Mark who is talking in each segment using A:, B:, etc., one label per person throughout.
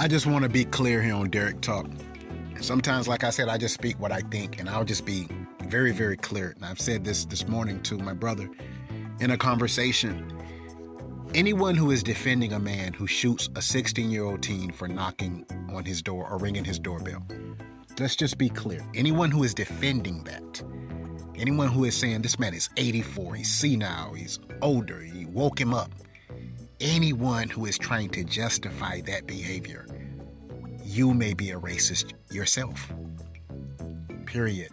A: I just want to be clear here on Derek Talk. Sometimes, like I said, I just speak what I think, and I'll just be very, very clear. And I've said this this morning to my brother in a conversation. Anyone who is defending a man who shoots a 16 year old teen for knocking on his door or ringing his doorbell, let's just be clear. Anyone who is defending that, anyone who is saying this man is 84, he's senile, he's older, he woke him up, anyone who is trying to justify that behavior, you may be a racist yourself. Period.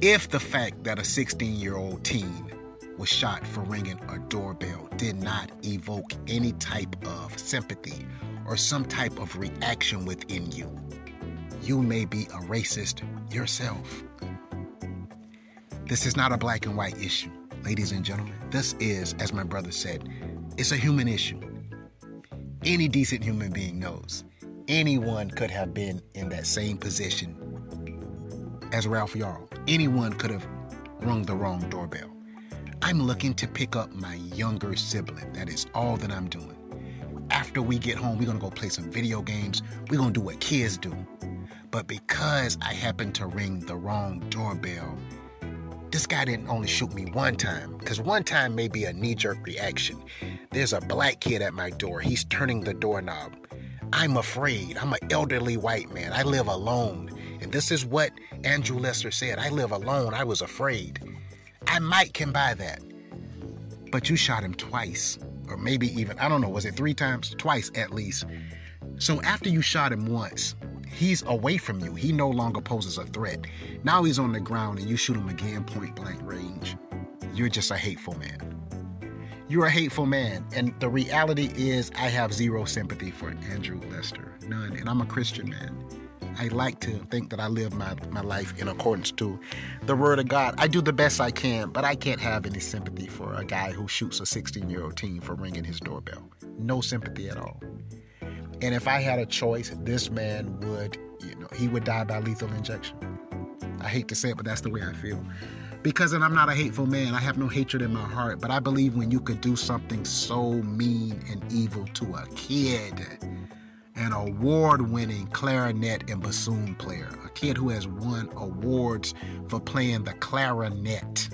A: If the fact that a 16 year old teen was shot for ringing a doorbell did not evoke any type of sympathy or some type of reaction within you, you may be a racist yourself. This is not a black and white issue, ladies and gentlemen. This is, as my brother said, it's a human issue. Any decent human being knows anyone could have been in that same position as Ralph Yarl. Anyone could have rung the wrong doorbell. I'm looking to pick up my younger sibling. That is all that I'm doing. After we get home, we're going to go play some video games. We're going to do what kids do. But because I happened to ring the wrong doorbell, this guy didn't only shoot me one time, because one time may be a knee jerk reaction. There's a black kid at my door. He's turning the doorknob. I'm afraid. I'm an elderly white man. I live alone. And this is what Andrew Lester said I live alone. I was afraid. I might can buy that. But you shot him twice, or maybe even, I don't know, was it three times? Twice at least. So after you shot him once, he's away from you. He no longer poses a threat. Now he's on the ground and you shoot him again point blank range. You're just a hateful man. You're a hateful man. And the reality is, I have zero sympathy for Andrew Lester. None. And I'm a Christian man. I like to think that I live my, my life in accordance to the Word of God. I do the best I can, but I can't have any sympathy for a guy who shoots a 16 year old teen for ringing his doorbell. No sympathy at all. And if I had a choice, this man would, you know, he would die by lethal injection. I hate to say it, but that's the way I feel. Because and I'm not a hateful man. I have no hatred in my heart, but I believe when you could do something so mean and evil to a kid, an award winning clarinet and bassoon player, a kid who has won awards for playing the clarinet.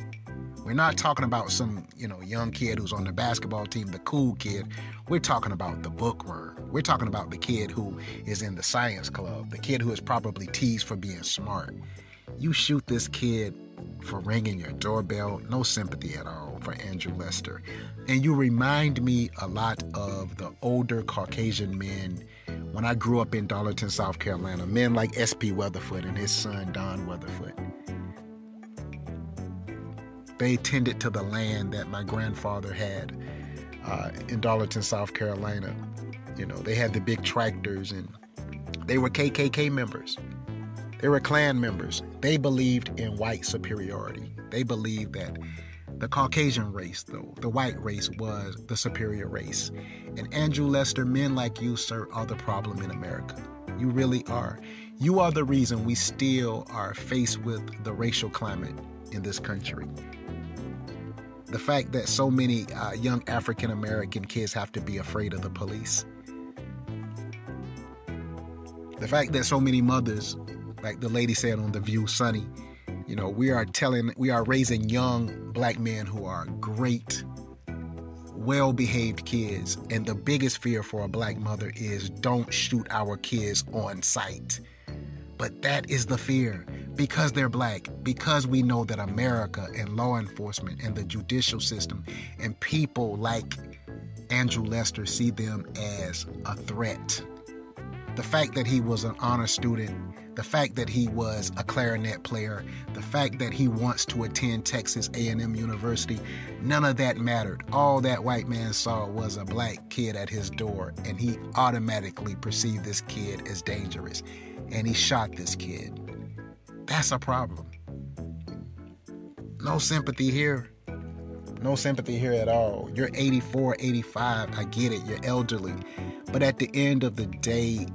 A: We're not talking about some, you know, young kid who's on the basketball team, the cool kid. We're talking about the bookworm. We're talking about the kid who is in the science club, the kid who is probably teased for being smart. You shoot this kid for ringing your doorbell, no sympathy at all for Andrew Lester. And you remind me a lot of the older Caucasian men when I grew up in Darlington, South Carolina, men like S.P. Weatherford and his son Don Weatherford. They tended to the land that my grandfather had uh, in Darlington, South Carolina. You know, they had the big tractors and they were KKK members. They were Klan members. They believed in white superiority. They believed that the Caucasian race, though, the white race, was the superior race. And Andrew Lester, men like you, sir, are the problem in America. You really are. You are the reason we still are faced with the racial climate in this country. The fact that so many uh, young African American kids have to be afraid of the police. The fact that so many mothers, like the lady said on The View, Sunny, you know, we are telling, we are raising young black men who are great, well behaved kids. And the biggest fear for a black mother is don't shoot our kids on sight. But that is the fear because they're black, because we know that America and law enforcement and the judicial system and people like Andrew Lester see them as a threat. The fact that he was an honor student the fact that he was a clarinet player, the fact that he wants to attend Texas A&M University, none of that mattered. All that white man saw was a black kid at his door and he automatically perceived this kid as dangerous and he shot this kid. That's a problem. No sympathy here. No sympathy here at all. You're 84, 85. I get it. You're elderly. But at the end of the day,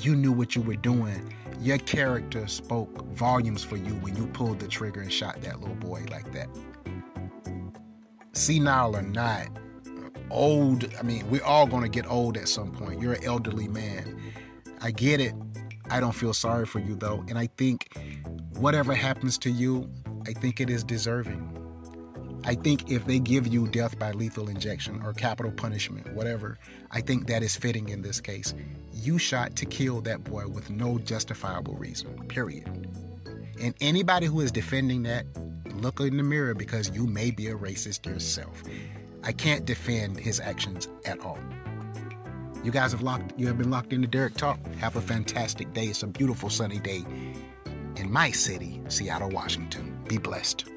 A: you knew what you were doing your character spoke volumes for you when you pulled the trigger and shot that little boy like that. Senile or not, old. I mean, we're all going to get old at some point. You're an elderly man. I get it. I don't feel sorry for you though. And I think whatever happens to you, I think it is deserving. I think if they give you death by lethal injection or capital punishment, whatever, I think that is fitting in this case. You shot to kill that boy with no justifiable reason, period. And anybody who is defending that, look in the mirror because you may be a racist yourself. I can't defend his actions at all. You guys have locked you have been locked into Derek Talk. Have a fantastic day. It's a beautiful sunny day in my city, Seattle, Washington. Be blessed.